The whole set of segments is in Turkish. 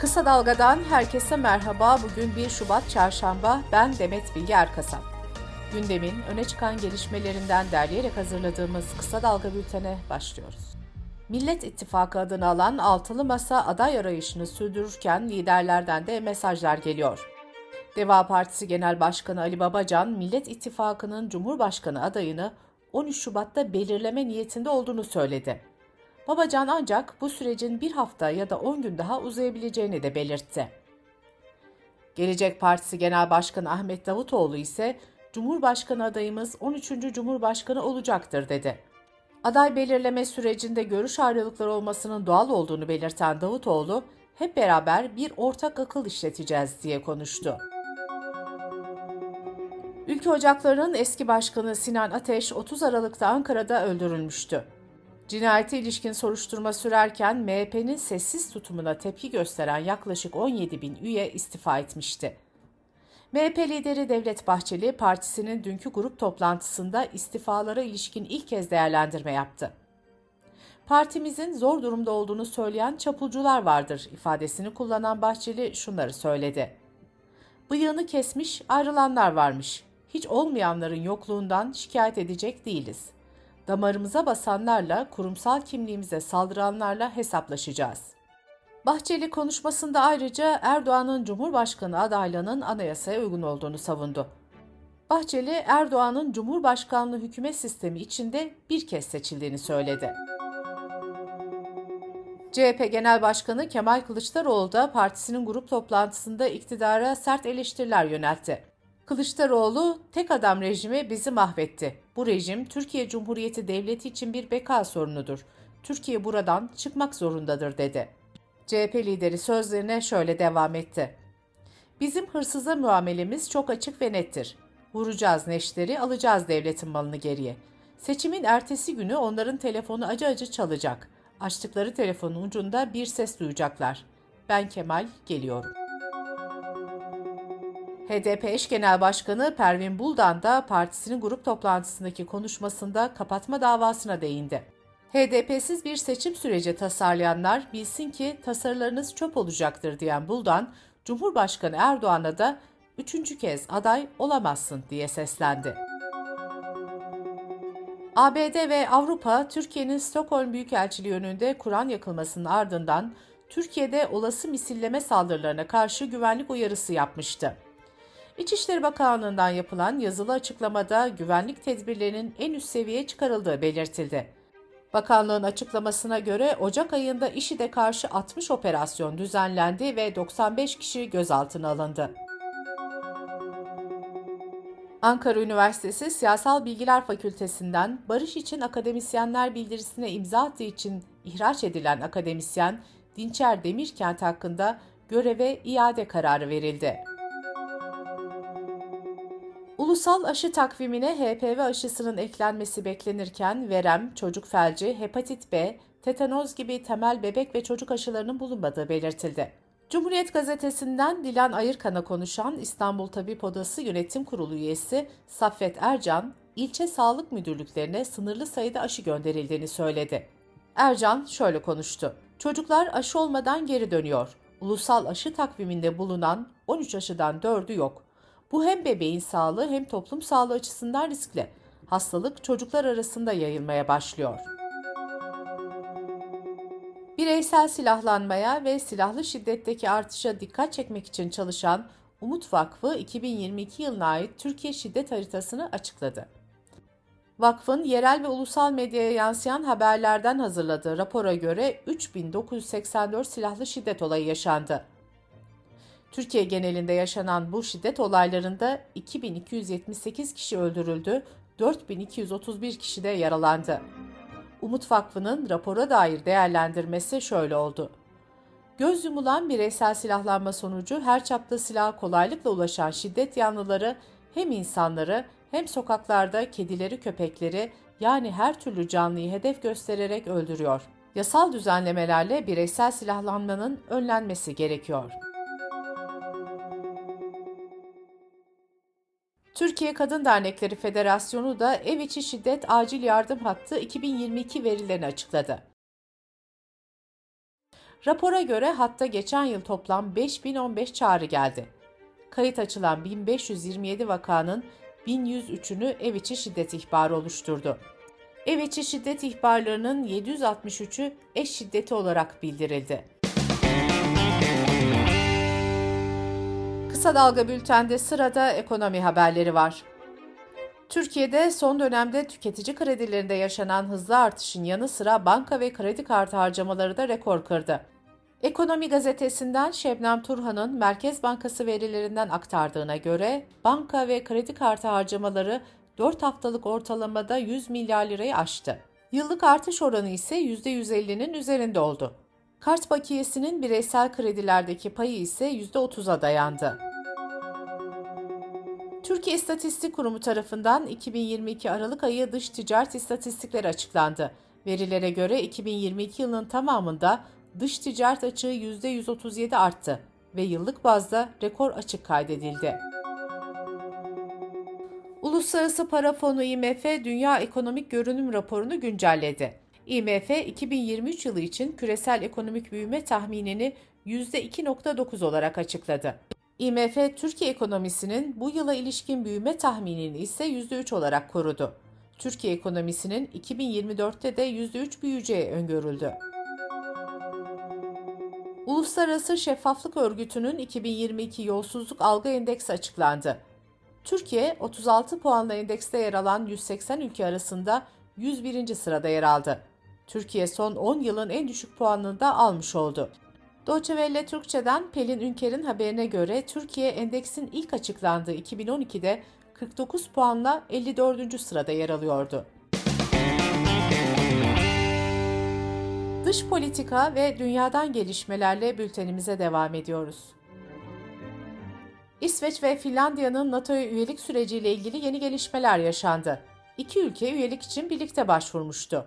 Kısa Dalga'dan herkese merhaba. Bugün 1 Şubat Çarşamba. Ben Demet Bilge Erkasap. Gündemin öne çıkan gelişmelerinden derleyerek hazırladığımız Kısa Dalga bültene başlıyoruz. Millet İttifakı adını alan Altılı Masa aday arayışını sürdürürken liderlerden de mesajlar geliyor. Deva Partisi Genel Başkanı Ali Babacan, Millet İttifakı'nın Cumhurbaşkanı adayını 13 Şubat'ta belirleme niyetinde olduğunu söyledi. Babacan ancak bu sürecin bir hafta ya da 10 gün daha uzayabileceğini de belirtti. Gelecek Partisi Genel Başkanı Ahmet Davutoğlu ise Cumhurbaşkanı adayımız 13. Cumhurbaşkanı olacaktır dedi. Aday belirleme sürecinde görüş ayrılıkları olmasının doğal olduğunu belirten Davutoğlu, hep beraber bir ortak akıl işleteceğiz diye konuştu. Ülke Ocakları'nın eski başkanı Sinan Ateş 30 Aralık'ta Ankara'da öldürülmüştü. Cinayete ilişkin soruşturma sürerken MHP'nin sessiz tutumuna tepki gösteren yaklaşık 17 bin üye istifa etmişti. MHP lideri Devlet Bahçeli partisinin dünkü grup toplantısında istifalara ilişkin ilk kez değerlendirme yaptı. Partimizin zor durumda olduğunu söyleyen çapulcular vardır ifadesini kullanan Bahçeli şunları söyledi. Bıyığını kesmiş ayrılanlar varmış. Hiç olmayanların yokluğundan şikayet edecek değiliz.'' Damarımıza basanlarla, kurumsal kimliğimize saldıranlarla hesaplaşacağız. Bahçeli konuşmasında ayrıca Erdoğan'ın Cumhurbaşkanı adaylığının anayasaya uygun olduğunu savundu. Bahçeli, Erdoğan'ın Cumhurbaşkanlığı hükümet sistemi içinde bir kez seçildiğini söyledi. CHP Genel Başkanı Kemal Kılıçdaroğlu da partisinin grup toplantısında iktidara sert eleştiriler yöneltti. Kılıçdaroğlu, tek adam rejimi bizi mahvetti. Bu rejim Türkiye Cumhuriyeti Devleti için bir beka sorunudur. Türkiye buradan çıkmak zorundadır dedi. CHP lideri sözlerine şöyle devam etti. Bizim hırsıza muamelemiz çok açık ve nettir. Vuracağız neşteri, alacağız devletin malını geriye. Seçimin ertesi günü onların telefonu acı acı çalacak. Açtıkları telefonun ucunda bir ses duyacaklar. Ben Kemal, geliyorum. HDP eş genel başkanı Pervin Buldan da partisinin grup toplantısındaki konuşmasında kapatma davasına değindi. HDP'siz bir seçim süreci tasarlayanlar bilsin ki tasarılarınız çöp olacaktır diyen Buldan, Cumhurbaşkanı Erdoğan'a da üçüncü kez aday olamazsın diye seslendi. ABD ve Avrupa, Türkiye'nin Stockholm Büyükelçiliği önünde Kur'an yakılmasının ardından Türkiye'de olası misilleme saldırılarına karşı güvenlik uyarısı yapmıştı. İçişleri Bakanlığı'ndan yapılan yazılı açıklamada güvenlik tedbirlerinin en üst seviyeye çıkarıldığı belirtildi. Bakanlığın açıklamasına göre Ocak ayında IŞİD'e karşı 60 operasyon düzenlendi ve 95 kişi gözaltına alındı. Ankara Üniversitesi Siyasal Bilgiler Fakültesinden Barış için Akademisyenler bildirisine imza attığı için ihraç edilen akademisyen Dinçer Demirkent hakkında göreve iade kararı verildi. Ulusal aşı takvimine HPV aşısının eklenmesi beklenirken verem, çocuk felci, hepatit B, tetanoz gibi temel bebek ve çocuk aşılarının bulunmadığı belirtildi. Cumhuriyet Gazetesi'nden Dilan Ayırkan'a konuşan İstanbul Tabip Odası Yönetim Kurulu üyesi Saffet Ercan, ilçe sağlık müdürlüklerine sınırlı sayıda aşı gönderildiğini söyledi. Ercan şöyle konuştu. Çocuklar aşı olmadan geri dönüyor. Ulusal aşı takviminde bulunan 13 aşıdan 4'ü yok. Bu hem bebeğin sağlığı hem toplum sağlığı açısından riskli. Hastalık çocuklar arasında yayılmaya başlıyor. Bireysel silahlanmaya ve silahlı şiddetteki artışa dikkat çekmek için çalışan Umut Vakfı 2022 yılına ait Türkiye şiddet haritasını açıkladı. Vakfın yerel ve ulusal medyaya yansıyan haberlerden hazırladığı rapora göre 3984 silahlı şiddet olayı yaşandı. Türkiye genelinde yaşanan bu şiddet olaylarında 2278 kişi öldürüldü, 4231 kişi de yaralandı. Umut Vakfı'nın rapora dair değerlendirmesi şöyle oldu. Göz yumulan bireysel silahlanma sonucu her çapta silaha kolaylıkla ulaşan şiddet yanlıları hem insanları hem sokaklarda kedileri köpekleri yani her türlü canlıyı hedef göstererek öldürüyor. Yasal düzenlemelerle bireysel silahlanmanın önlenmesi gerekiyor.'' Türkiye Kadın Dernekleri Federasyonu da ev içi şiddet acil yardım hattı 2022 verilerini açıkladı. Rapora göre hatta geçen yıl toplam 5015 çağrı geldi. Kayıt açılan 1527 vakanın 1103'ünü ev içi şiddet ihbarı oluşturdu. Ev içi şiddet ihbarlarının 763'ü eş şiddeti olarak bildirildi. Kısa Dalga Bülten'de sırada ekonomi haberleri var. Türkiye'de son dönemde tüketici kredilerinde yaşanan hızlı artışın yanı sıra banka ve kredi kartı harcamaları da rekor kırdı. Ekonomi gazetesinden Şebnem Turhan'ın Merkez Bankası verilerinden aktardığına göre banka ve kredi kartı harcamaları 4 haftalık ortalamada 100 milyar lirayı aştı. Yıllık artış oranı ise %150'nin üzerinde oldu. Kart bakiyesinin bireysel kredilerdeki payı ise %30'a dayandı. Türkiye İstatistik Kurumu tarafından 2022 Aralık ayı dış ticaret istatistikleri açıklandı. Verilere göre 2022 yılının tamamında dış ticaret açığı %137 arttı ve yıllık bazda rekor açık kaydedildi. Uluslararası Para Fonu IMF Dünya Ekonomik Görünüm raporunu güncelledi. IMF 2023 yılı için küresel ekonomik büyüme tahminini %2.9 olarak açıkladı. IMF, Türkiye ekonomisinin bu yıla ilişkin büyüme tahminini ise %3 olarak korudu. Türkiye ekonomisinin 2024'te de %3 büyüyeceği öngörüldü. Uluslararası Şeffaflık Örgütü'nün 2022 yolsuzluk algı endeksi açıklandı. Türkiye 36 puanla endekste yer alan 180 ülke arasında 101. sırada yer aldı. Türkiye son 10 yılın en düşük puanını da almış oldu. Deutsche Welle Türkçe'den Pelin Ünker'in haberine göre Türkiye endeksin ilk açıklandığı 2012'de 49 puanla 54. sırada yer alıyordu. Dış politika ve dünyadan gelişmelerle bültenimize devam ediyoruz. İsveç ve Finlandiya'nın NATO'ya üyelik süreciyle ilgili yeni gelişmeler yaşandı. İki ülke üyelik için birlikte başvurmuştu.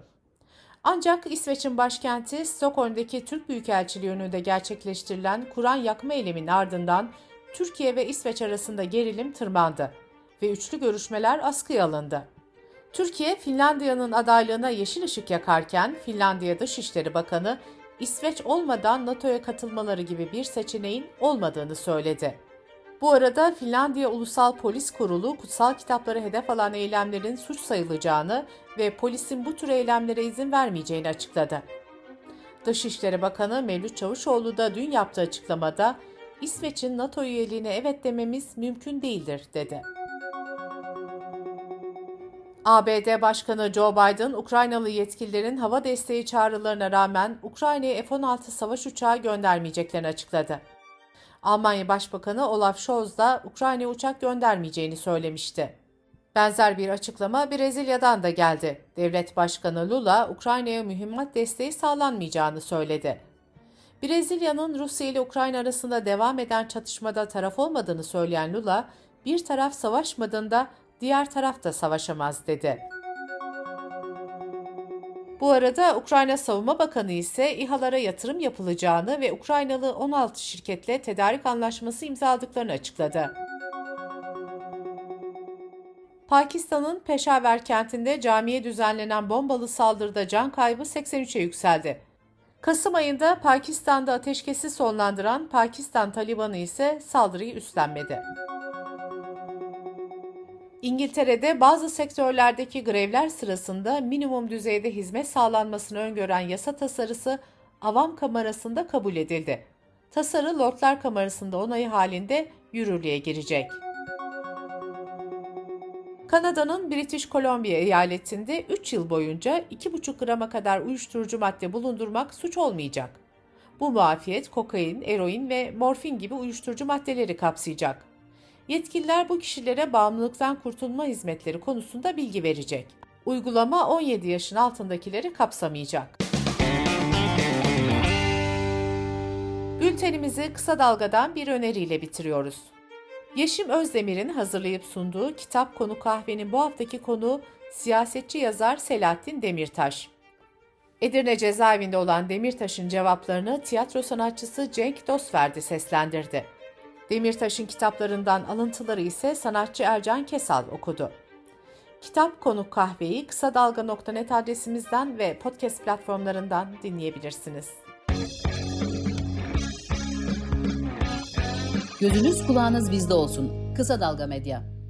Ancak İsveç'in başkenti Stockholm'daki Türk Büyükelçiliği önünde gerçekleştirilen Kur'an yakma eyleminin ardından Türkiye ve İsveç arasında gerilim tırmandı ve üçlü görüşmeler askıya alındı. Türkiye, Finlandiya'nın adaylığına yeşil ışık yakarken Finlandiya Dışişleri Bakanı, İsveç olmadan NATO'ya katılmaları gibi bir seçeneğin olmadığını söyledi. Bu arada Finlandiya Ulusal Polis Kurulu kutsal kitapları hedef alan eylemlerin suç sayılacağını ve polisin bu tür eylemlere izin vermeyeceğini açıkladı. Dışişleri Bakanı Mevlüt Çavuşoğlu da dün yaptığı açıklamada İsveç'in NATO üyeliğine evet dememiz mümkün değildir dedi. ABD Başkanı Joe Biden, Ukraynalı yetkililerin hava desteği çağrılarına rağmen Ukrayna'ya F-16 savaş uçağı göndermeyeceklerini açıkladı. Almanya Başbakanı Olaf Scholz da Ukrayna'ya uçak göndermeyeceğini söylemişti. Benzer bir açıklama Brezilya'dan da geldi. Devlet Başkanı Lula, Ukrayna'ya mühimmat desteği sağlanmayacağını söyledi. Brezilya'nın Rusya ile Ukrayna arasında devam eden çatışmada taraf olmadığını söyleyen Lula, bir taraf savaşmadığında diğer taraf da savaşamaz dedi. Bu arada Ukrayna Savunma Bakanı ise İHA'lara yatırım yapılacağını ve Ukraynalı 16 şirketle tedarik anlaşması imzaladıklarını açıkladı. Pakistan'ın Peşaver kentinde camiye düzenlenen bombalı saldırıda can kaybı 83'e yükseldi. Kasım ayında Pakistan'da ateşkesi sonlandıran Pakistan Talibanı ise saldırıyı üstlenmedi. İngiltere'de bazı sektörlerdeki grevler sırasında minimum düzeyde hizmet sağlanmasını öngören yasa tasarısı Avam Kamerası'nda kabul edildi. Tasarı Lordlar Kamerası'nda onayı halinde yürürlüğe girecek. Kanada'nın British Columbia eyaletinde 3 yıl boyunca 2,5 grama kadar uyuşturucu madde bulundurmak suç olmayacak. Bu muafiyet kokain, eroin ve morfin gibi uyuşturucu maddeleri kapsayacak. Yetkililer bu kişilere bağımlılıktan kurtulma hizmetleri konusunda bilgi verecek. Uygulama 17 yaşın altındakileri kapsamayacak. Bültenimizi kısa dalgadan bir öneriyle bitiriyoruz. Yeşim Özdemir'in hazırlayıp sunduğu Kitap Konu Kahve'nin bu haftaki konu siyasetçi yazar Selahattin Demirtaş. Edirne cezaevinde olan Demirtaş'ın cevaplarını tiyatro sanatçısı Cenk Dostverdi seslendirdi. Demirtaş'ın kitaplarından alıntıları ise sanatçı Ercan Kesal okudu. Kitap konuk kahveyi kısa dalga.net adresimizden ve podcast platformlarından dinleyebilirsiniz. Gözünüz kulağınız bizde olsun. Kısa Dalga Medya.